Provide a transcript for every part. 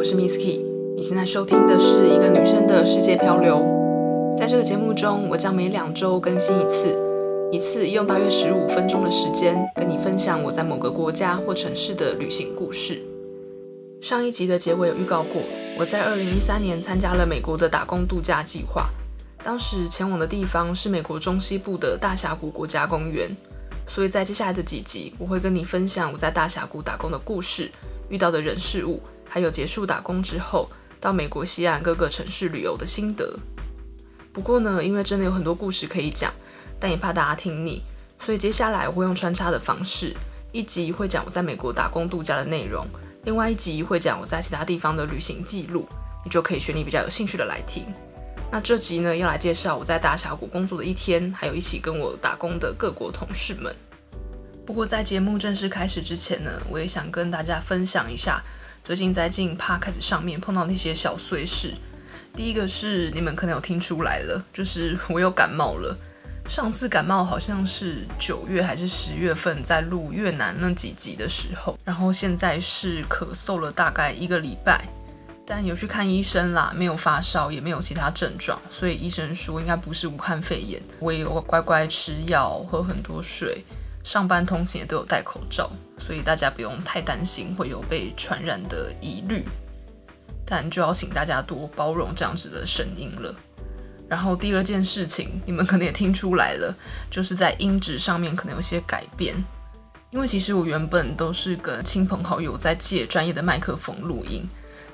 我是 Miss Key。你现在收听的是一个女生的世界漂流。在这个节目中，我将每两周更新一次，一次用大约十五分钟的时间，跟你分享我在某个国家或城市的旅行故事。上一集的结尾有预告过，我在二零一三年参加了美国的打工度假计划，当时前往的地方是美国中西部的大峡谷国家公园。所以在接下来的几集，我会跟你分享我在大峡谷打工的故事。遇到的人事物，还有结束打工之后到美国西岸各个城市旅游的心得。不过呢，因为真的有很多故事可以讲，但也怕大家听腻，所以接下来我会用穿插的方式，一集会讲我在美国打工度假的内容，另外一集会讲我在其他地方的旅行记录，你就可以选你比较有兴趣的来听。那这集呢，要来介绍我在大峡谷工作的一天，还有一起跟我打工的各国同事们。不过在节目正式开始之前呢，我也想跟大家分享一下最近在进 Podcast 上面碰到那些小碎事。第一个是你们可能有听出来了，就是我又感冒了。上次感冒好像是九月还是十月份在录越南那几集的时候，然后现在是咳嗽了大概一个礼拜，但有去看医生啦，没有发烧，也没有其他症状，所以医生说应该不是武汉肺炎。我也有乖乖吃药，喝很多水。上班通勤也都有戴口罩，所以大家不用太担心会有被传染的疑虑，但就要请大家多包容这样子的声音了。然后第二件事情，你们可能也听出来了，就是在音质上面可能有些改变，因为其实我原本都是跟亲朋好友在借专业的麦克风录音，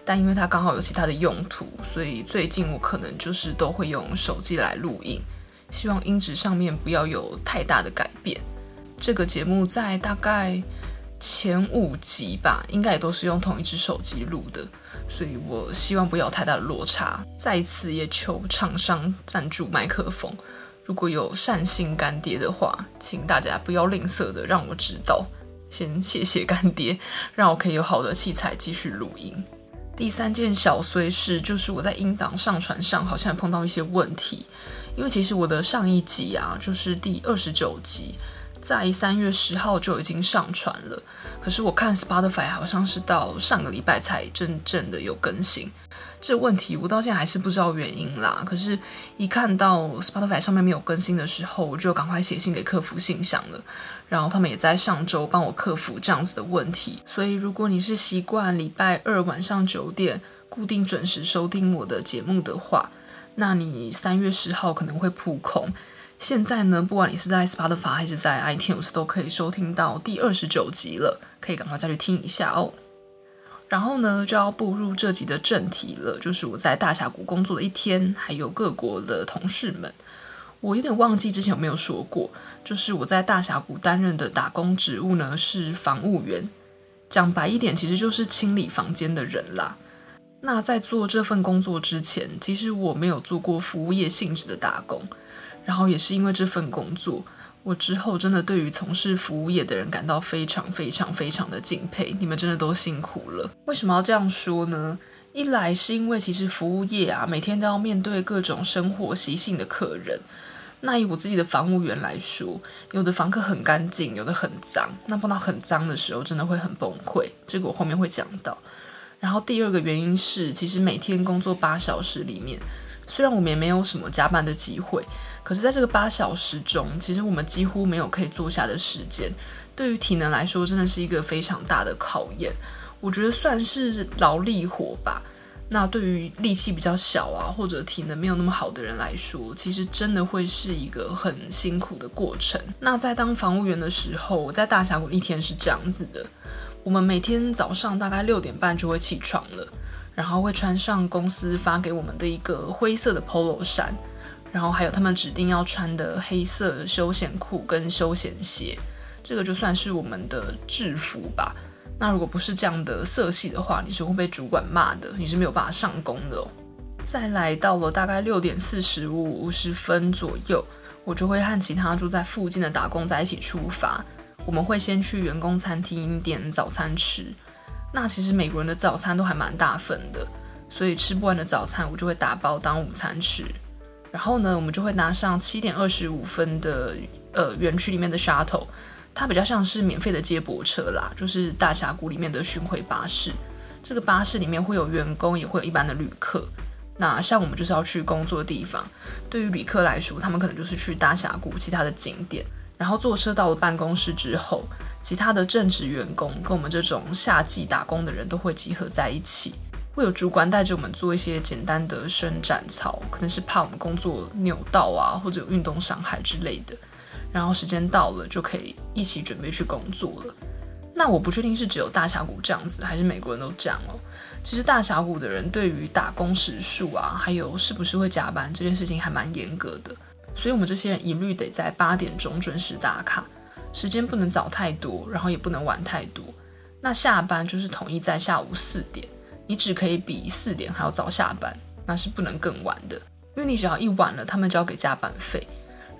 但因为它刚好有其他的用途，所以最近我可能就是都会用手机来录音，希望音质上面不要有太大的改变。这个节目在大概前五集吧，应该也都是用同一只手机录的，所以我希望不要太大的落差。再一次也求厂商赞助麦克风，如果有善心干爹的话，请大家不要吝啬的让我知道，先谢谢干爹，让我可以有好的器材继续录音。第三件小碎事就是我在音档上传上好像碰到一些问题，因为其实我的上一集啊，就是第二十九集。在三月十号就已经上传了，可是我看 Spotify 好像是到上个礼拜才真正的有更新。这问题我到现在还是不知道原因啦。可是，一看到 Spotify 上面没有更新的时候，我就赶快写信给客服信箱了。然后他们也在上周帮我克服这样子的问题。所以，如果你是习惯礼拜二晚上九点固定准时收听我的节目的话，那你三月十号可能会扑空。现在呢，不管你是在 Spotify 还是在 iTunes，都可以收听到第二十九集了，可以赶快再去听一下哦。然后呢，就要步入这集的正题了，就是我在大峡谷工作的一天，还有各国的同事们。我有点忘记之前有没有说过，就是我在大峡谷担任的打工职务呢是房务员，讲白一点，其实就是清理房间的人啦。那在做这份工作之前，其实我没有做过服务业性质的打工。然后也是因为这份工作，我之后真的对于从事服务业的人感到非常非常非常的敬佩。你们真的都辛苦了。为什么要这样说呢？一来是因为其实服务业啊，每天都要面对各种生活习性的客人。那以我自己的房务员来说，有的房客很干净，有的很脏。那碰到很脏的时候，真的会很崩溃。这个我后面会讲到。然后第二个原因是，其实每天工作八小时里面。虽然我们也没有什么加班的机会，可是在这个八小时中，其实我们几乎没有可以坐下的时间。对于体能来说，真的是一个非常大的考验。我觉得算是劳力活吧。那对于力气比较小啊，或者体能没有那么好的人来说，其实真的会是一个很辛苦的过程。那在当房务员的时候，我在大峡谷一天是这样子的：我们每天早上大概六点半就会起床了。然后会穿上公司发给我们的一个灰色的 Polo 衫，然后还有他们指定要穿的黑色休闲裤跟休闲鞋，这个就算是我们的制服吧。那如果不是这样的色系的话，你是会被主管骂的，你是没有办法上工的。再来到了大概六点四十五五十分左右，我就会和其他住在附近的打工仔一起出发，我们会先去员工餐厅点早餐吃。那其实美国人的早餐都还蛮大份的，所以吃不完的早餐我就会打包当午餐吃。然后呢，我们就会拿上七点二十五分的呃园区里面的 shuttle，它比较像是免费的接驳车啦，就是大峡谷里面的巡回巴士。这个巴士里面会有员工，也会有一般的旅客。那像我们就是要去工作的地方，对于旅客来说，他们可能就是去大峡谷其他的景点。然后坐车到了办公室之后，其他的正职员工跟我们这种夏季打工的人都会集合在一起，会有主管带着我们做一些简单的伸展操，可能是怕我们工作扭到啊，或者有运动伤害之类的。然后时间到了就可以一起准备去工作了。那我不确定是只有大峡谷这样子，还是每个人都这样哦。其实大峡谷的人对于打工时数啊，还有是不是会加班这件事情还蛮严格的，所以我们这些人一律得在八点钟准时打卡，时间不能早太多，然后也不能晚太多。那下班就是统一在下午四点，你只可以比四点还要早下班，那是不能更晚的，因为你只要一晚了，他们就要给加班费，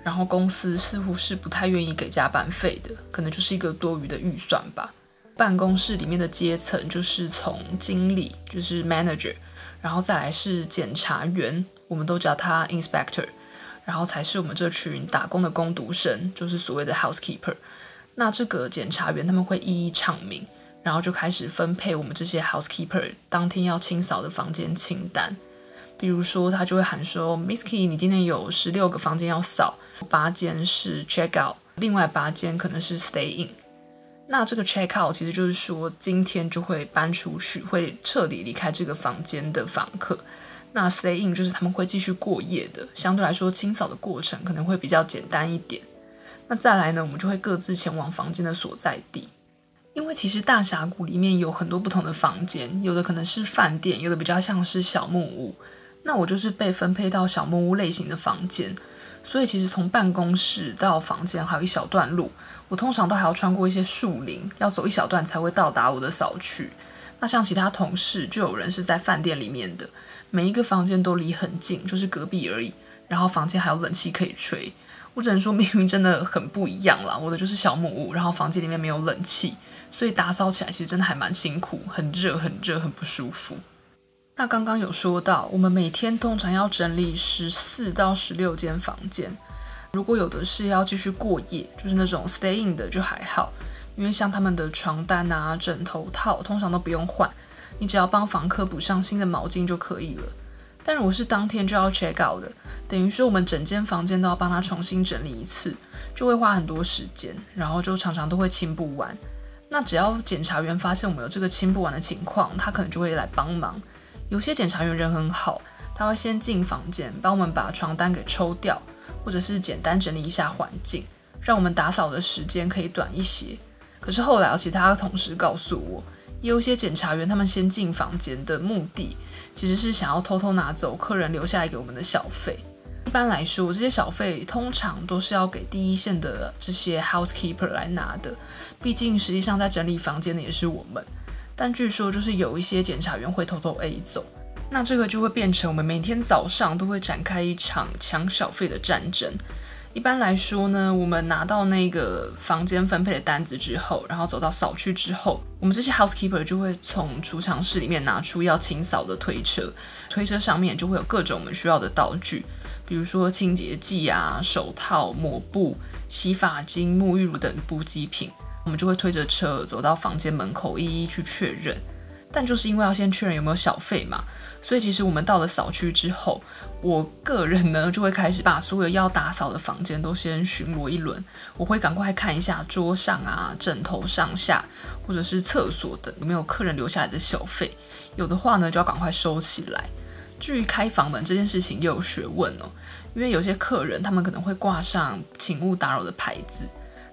然后公司似乎是不太愿意给加班费的，可能就是一个多余的预算吧。办公室里面的阶层就是从经理，就是 manager，然后再来是检查员，我们都叫他 inspector，然后才是我们这群打工的工读生，就是所谓的 housekeeper。那这个检查员他们会一一唱名，然后就开始分配我们这些 housekeeper 当天要清扫的房间清单。比如说他就会喊说，Miss Key，你今天有十六个房间要扫，八间是 check out，另外八间可能是 stay in。那这个 check out 其实就是说，今天就会搬出去，会彻底离开这个房间的房客。那 stay in 就是他们会继续过夜的，相对来说清扫的过程可能会比较简单一点。那再来呢，我们就会各自前往房间的所在地，因为其实大峡谷里面有很多不同的房间，有的可能是饭店，有的比较像是小木屋。那我就是被分配到小木屋类型的房间，所以其实从办公室到房间还有一小段路，我通常都还要穿过一些树林，要走一小段才会到达我的扫区。那像其他同事就有人是在饭店里面的，每一个房间都离很近，就是隔壁而已，然后房间还有冷气可以吹。我只能说命运真的很不一样啦，我的就是小木屋，然后房间里面没有冷气，所以打扫起来其实真的还蛮辛苦，很热很热很不舒服。那刚刚有说到，我们每天通常要整理十四到十六间房间。如果有的是要继续过夜，就是那种 stay in 的就还好，因为像他们的床单啊、枕头套通常都不用换，你只要帮房客补上新的毛巾就可以了。但如果是当天就要 check out 的，等于说我们整间房间都要帮他重新整理一次，就会花很多时间，然后就常常都会清不完。那只要检查员发现我们有这个清不完的情况，他可能就会来帮忙。有些检查员人很好，他会先进房间帮我们把床单给抽掉，或者是简单整理一下环境，让我们打扫的时间可以短一些。可是后来其他同事告诉我，也有些检查员他们先进房间的目的，其实是想要偷偷拿走客人留下来给我们的小费。一般来说，这些小费通常都是要给第一线的这些 housekeeper 来拿的，毕竟实际上在整理房间的也是我们。但据说就是有一些检查员会偷偷 A 走，那这个就会变成我们每天早上都会展开一场抢小费的战争。一般来说呢，我们拿到那个房间分配的单子之后，然后走到扫区之后，我们这些 housekeeper 就会从储藏室里面拿出要清扫的推车，推车上面就会有各种我们需要的道具，比如说清洁剂啊、手套、抹布、洗发精、沐浴乳等补给品。我们就会推着车走到房间门口，一一去确认。但就是因为要先确认有没有小费嘛，所以其实我们到了扫区之后，我个人呢就会开始把所有要打扫的房间都先巡逻一轮。我会赶快看一下桌上啊、枕头上下，或者是厕所等有没有客人留下来的小费。有的话呢，就要赶快收起来。至于开房门这件事情，又有学问哦，因为有些客人他们可能会挂上“请勿打扰”的牌子。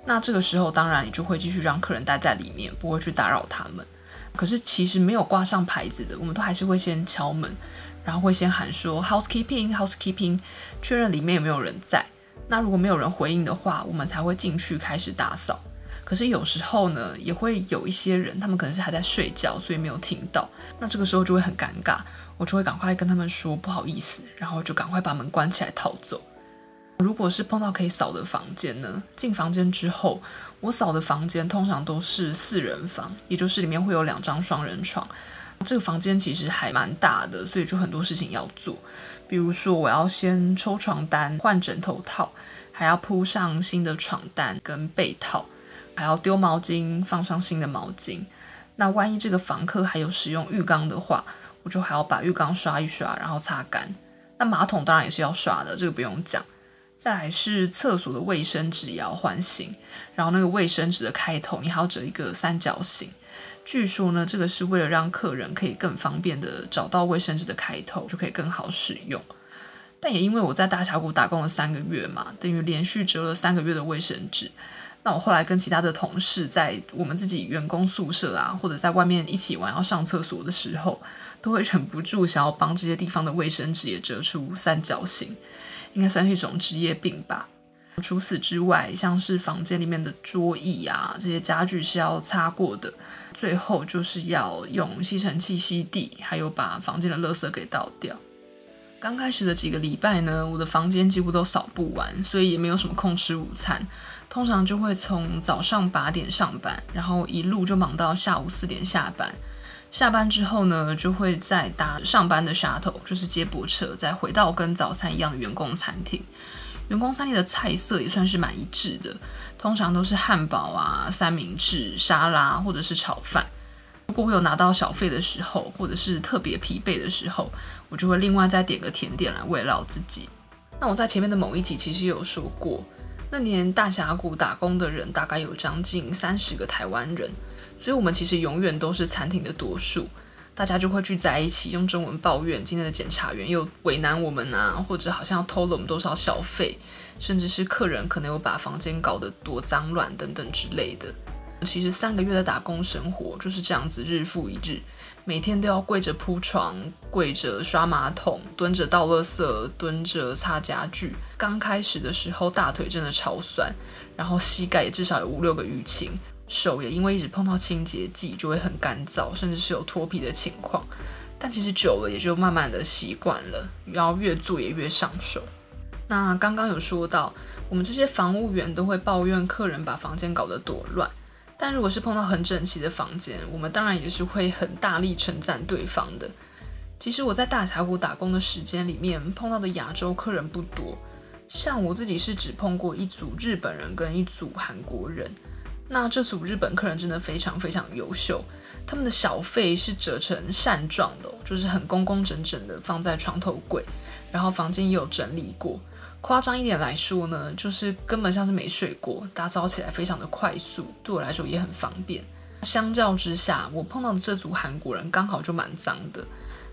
那这个时候，当然你就会继续让客人待在里面，不会去打扰他们。可是其实没有挂上牌子的，我们都还是会先敲门，然后会先喊说 housekeeping housekeeping，确认里面有没有人在。那如果没有人回应的话，我们才会进去开始打扫。可是有时候呢，也会有一些人，他们可能是还在睡觉，所以没有听到。那这个时候就会很尴尬，我就会赶快跟他们说不好意思，然后就赶快把门关起来逃走。如果是碰到可以扫的房间呢？进房间之后，我扫的房间通常都是四人房，也就是里面会有两张双人床。这个房间其实还蛮大的，所以就很多事情要做。比如说，我要先抽床单、换枕头套，还要铺上新的床单跟被套，还要丢毛巾、放上新的毛巾。那万一这个房客还有使用浴缸的话，我就还要把浴缸刷一刷，然后擦干。那马桶当然也是要刷的，这个不用讲。再来是厕所的卫生纸也要换新，然后那个卫生纸的开头你还要折一个三角形。据说呢，这个是为了让客人可以更方便的找到卫生纸的开头，就可以更好使用。但也因为我在大峡谷打工了三个月嘛，等于连续折了三个月的卫生纸。那我后来跟其他的同事在我们自己员工宿舍啊，或者在外面一起玩要上厕所的时候，都会忍不住想要帮这些地方的卫生纸也折出三角形。应该算是一种职业病吧。除此之外，像是房间里面的桌椅啊，这些家具是要擦过的。最后就是要用吸尘器吸地，还有把房间的垃圾给倒掉。刚开始的几个礼拜呢，我的房间几乎都扫不完，所以也没有什么空吃午餐。通常就会从早上八点上班，然后一路就忙到下午四点下班。下班之后呢，就会再搭上班的 shuttle，就是接驳车，再回到跟早餐一样的员工餐厅。员工餐厅的菜色也算是蛮一致的，通常都是汉堡啊、三明治、沙拉或者是炒饭。如果我有拿到小费的时候，或者是特别疲惫的时候，我就会另外再点个甜点来慰劳自己。那我在前面的某一集其实有说过，那年大峡谷打工的人大概有将近三十个台湾人。所以，我们其实永远都是餐厅的多数，大家就会聚在一起，用中文抱怨今天的检查员又为难我们啊，或者好像偷了我们多少小费，甚至是客人可能有把房间搞得多脏乱等等之类的。其实三个月的打工生活就是这样子，日复一日，每天都要跪着铺床、跪着刷马桶、蹲着倒垃圾、蹲着擦家具。刚开始的时候，大腿真的超酸，然后膝盖也至少有五六个淤青。手也因为一直碰到清洁剂，就会很干燥，甚至是有脱皮的情况。但其实久了也就慢慢的习惯了，然后越做也越上手。那刚刚有说到，我们这些房务员都会抱怨客人把房间搞得多乱。但如果是碰到很整齐的房间，我们当然也是会很大力称赞对方的。其实我在大峡谷打工的时间里面碰到的亚洲客人不多，像我自己是只碰过一组日本人跟一组韩国人。那这组日本客人真的非常非常优秀，他们的小费是折成扇状的，就是很工工整整的放在床头柜，然后房间也有整理过。夸张一点来说呢，就是根本像是没睡过，打扫起来非常的快速，对我来说也很方便。相较之下，我碰到的这组韩国人刚好就蛮脏的，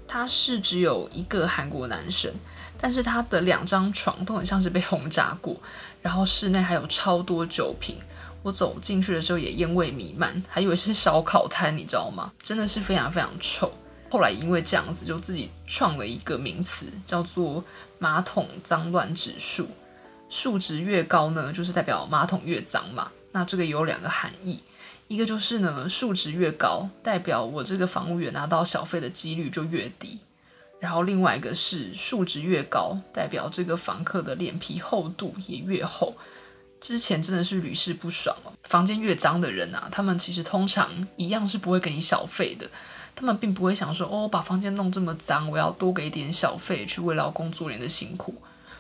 他是只有一个韩国男生，但是他的两张床都很像是被轰炸过，然后室内还有超多酒瓶。我走进去的时候也烟味弥漫，还以为是烧烤摊，你知道吗？真的是非常非常臭。后来因为这样子，就自己创了一个名词，叫做“马桶脏乱指数”。数值越高呢，就是代表马桶越脏嘛。那这个有两个含义，一个就是呢，数值越高，代表我这个房务员拿到小费的几率就越低。然后另外一个是数值越高，代表这个房客的脸皮厚度也越厚。之前真的是屡试不爽哦。房间越脏的人啊，他们其实通常一样是不会给你小费的。他们并不会想说，哦，把房间弄这么脏，我要多给点小费去慰劳工作人员的辛苦。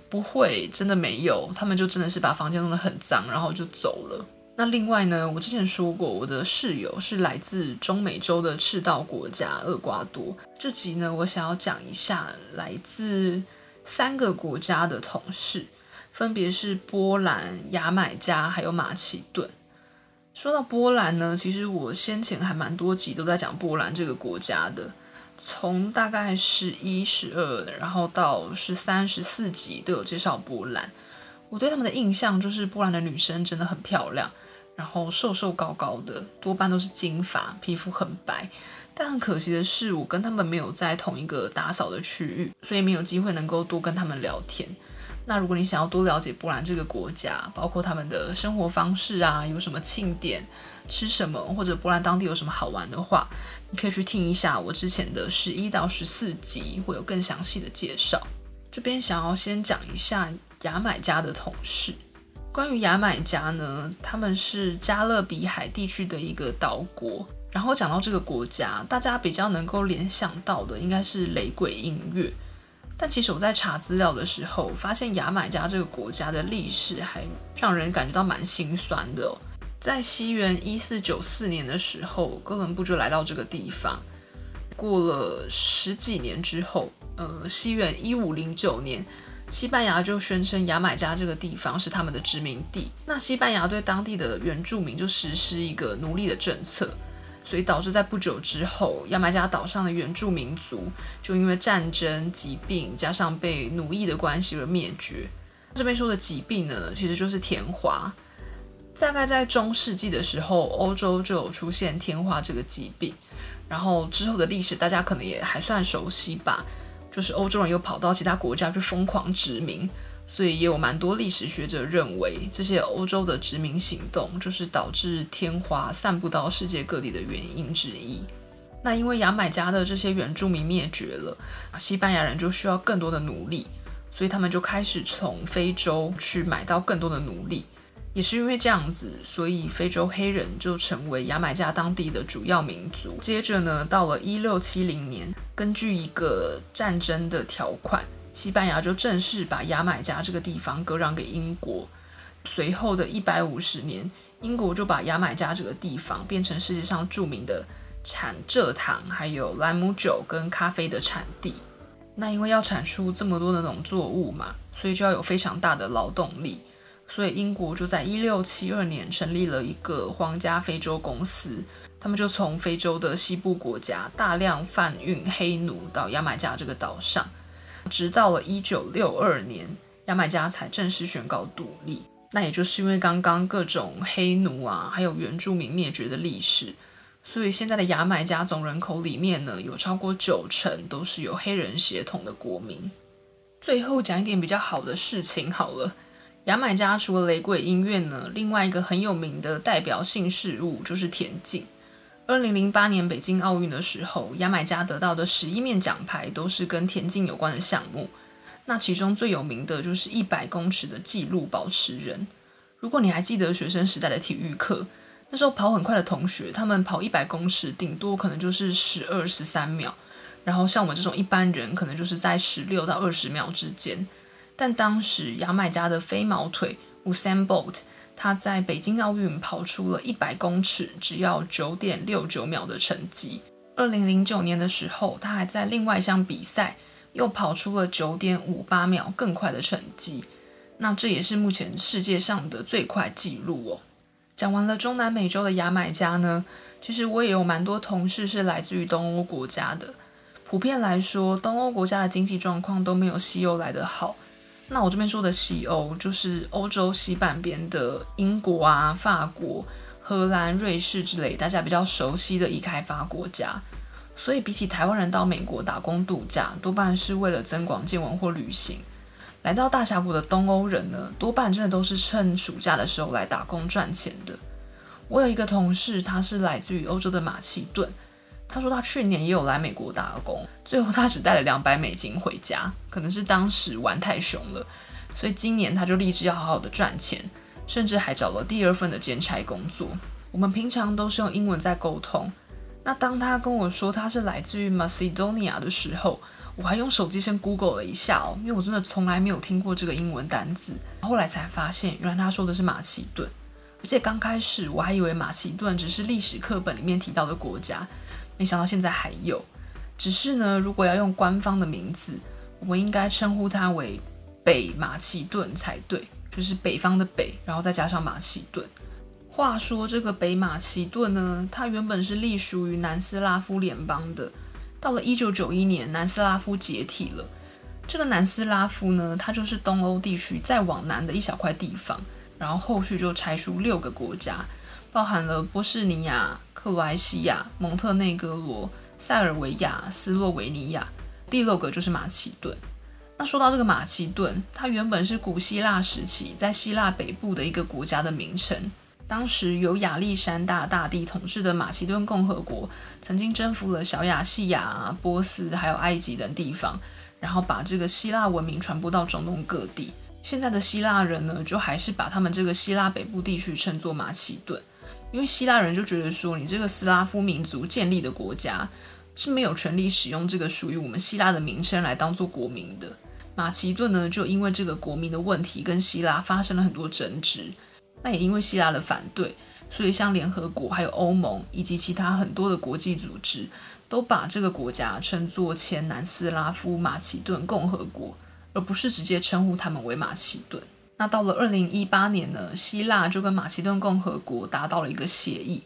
不会，真的没有。他们就真的是把房间弄得很脏，然后就走了。那另外呢，我之前说过，我的室友是来自中美洲的赤道国家厄瓜多。这集呢，我想要讲一下来自三个国家的同事。分别是波兰、牙买加还有马其顿。说到波兰呢，其实我先前还蛮多集都在讲波兰这个国家的，从大概十一、十二，然后到十三、十四集都有介绍波兰。我对他们的印象就是波兰的女生真的很漂亮，然后瘦瘦高高的，多半都是金发，皮肤很白。但很可惜的是，我跟他们没有在同一个打扫的区域，所以没有机会能够多跟他们聊天。那如果你想要多了解波兰这个国家，包括他们的生活方式啊，有什么庆典，吃什么，或者波兰当地有什么好玩的话，你可以去听一下我之前的十一到十四集，会有更详细的介绍。这边想要先讲一下牙买加的同事。关于牙买加呢，他们是加勒比海地区的一个岛国。然后讲到这个国家，大家比较能够联想到的应该是雷鬼音乐。但其实我在查资料的时候，发现牙买加这个国家的历史还让人感觉到蛮心酸的。在西元一四九四年的时候，哥伦布就来到这个地方。过了十几年之后，呃，西元一五零九年，西班牙就宣称牙买加这个地方是他们的殖民地。那西班牙对当地的原住民就实施一个奴隶的政策。所以导致在不久之后，牙买加岛上的原住民族就因为战争、疾病加上被奴役的关系而灭绝。这边说的疾病呢，其实就是天花。大概在中世纪的时候，欧洲就有出现天花这个疾病。然后之后的历史，大家可能也还算熟悉吧，就是欧洲人又跑到其他国家去疯狂殖民。所以也有蛮多历史学者认为，这些欧洲的殖民行动就是导致天花散布到世界各地的原因之一。那因为牙买加的这些原住民灭绝了，西班牙人就需要更多的奴隶，所以他们就开始从非洲去买到更多的奴隶。也是因为这样子，所以非洲黑人就成为牙买加当地的主要民族。接着呢，到了一六七零年，根据一个战争的条款。西班牙就正式把牙买加这个地方割让给英国。随后的一百五十年，英国就把牙买加这个地方变成世界上著名的产蔗糖、还有莱姆酒跟咖啡的产地。那因为要产出这么多的农作物嘛，所以就要有非常大的劳动力。所以英国就在一六七二年成立了一个皇家非洲公司，他们就从非洲的西部国家大量贩运黑奴到牙买加这个岛上。直到了一九六二年，牙买加才正式宣告独立。那也就是因为刚刚各种黑奴啊，还有原住民灭绝的历史，所以现在的牙买加总人口里面呢，有超过九成都是有黑人血统的国民。最后讲一点比较好的事情好了，牙买加除了雷鬼音乐呢，另外一个很有名的代表性事物就是田径。二零零八年北京奥运的时候，牙买加得到的十一面奖牌都是跟田径有关的项目。那其中最有名的就是一百公尺的纪录保持人。如果你还记得学生时代的体育课，那时候跑很快的同学，他们跑一百公尺，顶多可能就是十二、十三秒。然后像我们这种一般人，可能就是在十六到二十秒之间。但当时牙买加的飞毛腿 Usain Bolt 他在北京奥运跑出了一百公尺，只要九点六九秒的成绩。二零零九年的时候，他还在另外一项比赛又跑出了九点五八秒更快的成绩。那这也是目前世界上的最快纪录哦。讲完了中南美洲的牙买加呢，其实我也有蛮多同事是来自于东欧国家的。普遍来说，东欧国家的经济状况都没有西欧来得好。那我这边说的西欧，就是欧洲西半边的英国啊、法国、荷兰、瑞士之类大家比较熟悉的已开发国家。所以比起台湾人到美国打工度假，多半是为了增广见闻或旅行。来到大峡谷的东欧人呢，多半真的都是趁暑假的时候来打工赚钱的。我有一个同事，他是来自于欧洲的马其顿。他说他去年也有来美国打工，最后他只带了两百美金回家，可能是当时玩太凶了，所以今年他就立志要好好的赚钱，甚至还找了第二份的兼差工作。我们平常都是用英文在沟通，那当他跟我说他是来自于 Macedonia 的时候，我还用手机先 Google 了一下哦，因为我真的从来没有听过这个英文单字，后来才发现原来他说的是马其顿，而且刚开始我还以为马其顿只是历史课本里面提到的国家。没想到现在还有，只是呢，如果要用官方的名字，我们应该称呼它为北马其顿才对，就是北方的北，然后再加上马其顿。话说这个北马其顿呢，它原本是隶属于南斯拉夫联邦的，到了一九九一年，南斯拉夫解体了。这个南斯拉夫呢，它就是东欧地区再往南的一小块地方，然后后续就拆出六个国家。包含了波士尼亚、克罗埃西亚、蒙特内哥罗、塞尔维亚、斯洛维尼亚，第六个就是马其顿。那说到这个马其顿，它原本是古希腊时期在希腊北部的一个国家的名称。当时由亚历山大大帝统治的马其顿共和国，曾经征服了小亚细亚、波斯还有埃及等地方，然后把这个希腊文明传播到中东各地。现在的希腊人呢，就还是把他们这个希腊北部地区称作马其顿。因为希腊人就觉得说，你这个斯拉夫民族建立的国家是没有权利使用这个属于我们希腊的名称来当做国民的。马其顿呢，就因为这个国民的问题跟希腊发生了很多争执。那也因为希腊的反对，所以像联合国、还有欧盟以及其他很多的国际组织，都把这个国家称作前南斯拉夫马其顿共和国，而不是直接称呼他们为马其顿。那到了二零一八年呢，希腊就跟马其顿共和国达到了一个协议，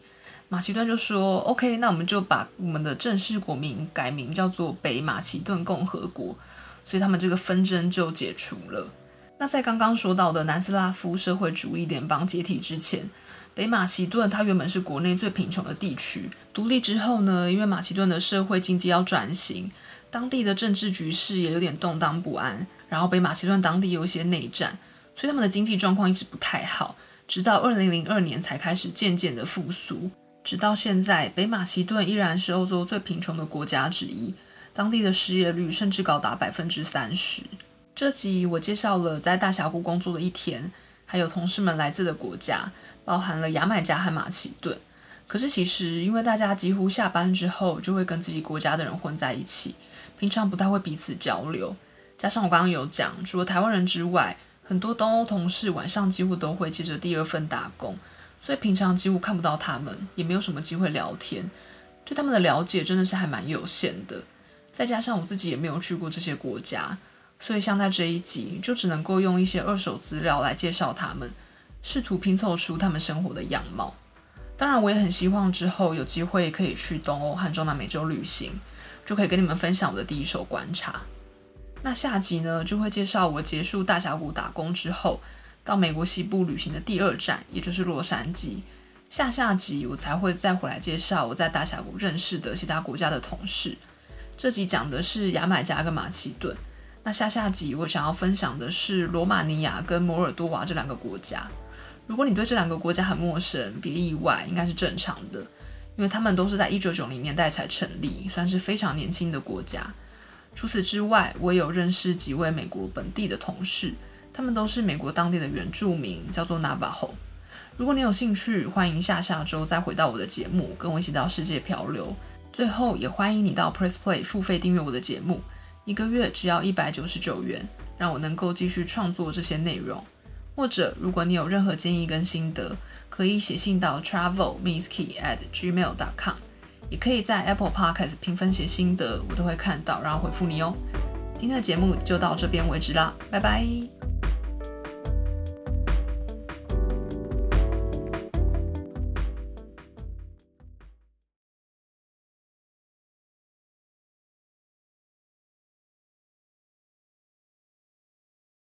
马其顿就说：“OK，那我们就把我们的正式国名改名叫做北马其顿共和国。”所以他们这个纷争就解除了。那在刚刚说到的南斯拉夫社会主义联邦解体之前，北马其顿它原本是国内最贫穷的地区。独立之后呢，因为马其顿的社会经济要转型，当地的政治局势也有点动荡不安，然后北马其顿当地有一些内战，所以他们的经济状况一直不太好。直到二零零二年才开始渐渐的复苏，直到现在，北马其顿依然是欧洲最贫穷的国家之一。当地的失业率甚至高达百分之三十。这集我介绍了在大峡谷工作的一天，还有同事们来自的国家，包含了牙买加和马其顿。可是其实，因为大家几乎下班之后就会跟自己国家的人混在一起，平常不太会彼此交流。加上我刚刚有讲，除了台湾人之外，很多东欧同事晚上几乎都会接着第二份打工，所以平常几乎看不到他们，也没有什么机会聊天，对他们的了解真的是还蛮有限的。再加上我自己也没有去过这些国家，所以像在这一集就只能够用一些二手资料来介绍他们，试图拼凑出他们生活的样貌。当然，我也很希望之后有机会可以去东欧和中南美洲旅行，就可以跟你们分享我的第一手观察。那下集呢，就会介绍我结束大峡谷打工之后，到美国西部旅行的第二站，也就是洛杉矶。下下集我才会再回来介绍我在大峡谷认识的其他国家的同事。这集讲的是牙买加跟马其顿，那下下集我想要分享的是罗马尼亚跟摩尔多瓦这两个国家。如果你对这两个国家很陌生，别意外，应该是正常的，因为他们都是在一九九零年代才成立，算是非常年轻的国家。除此之外，我也有认识几位美国本地的同事，他们都是美国当地的原住民，叫做 Navajo。如果你有兴趣，欢迎下下周再回到我的节目，跟我一起到世界漂流。最后，也欢迎你到 Press Play 付费订阅我的节目，一个月只要一百九十九元，让我能够继续创作这些内容。或者，如果你有任何建议跟心得，可以写信到 travelmisskey at gmail.com，也可以在 Apple Podcast 评分写心得，我都会看到，然后回复你哦。今天的节目就到这边为止啦，拜拜。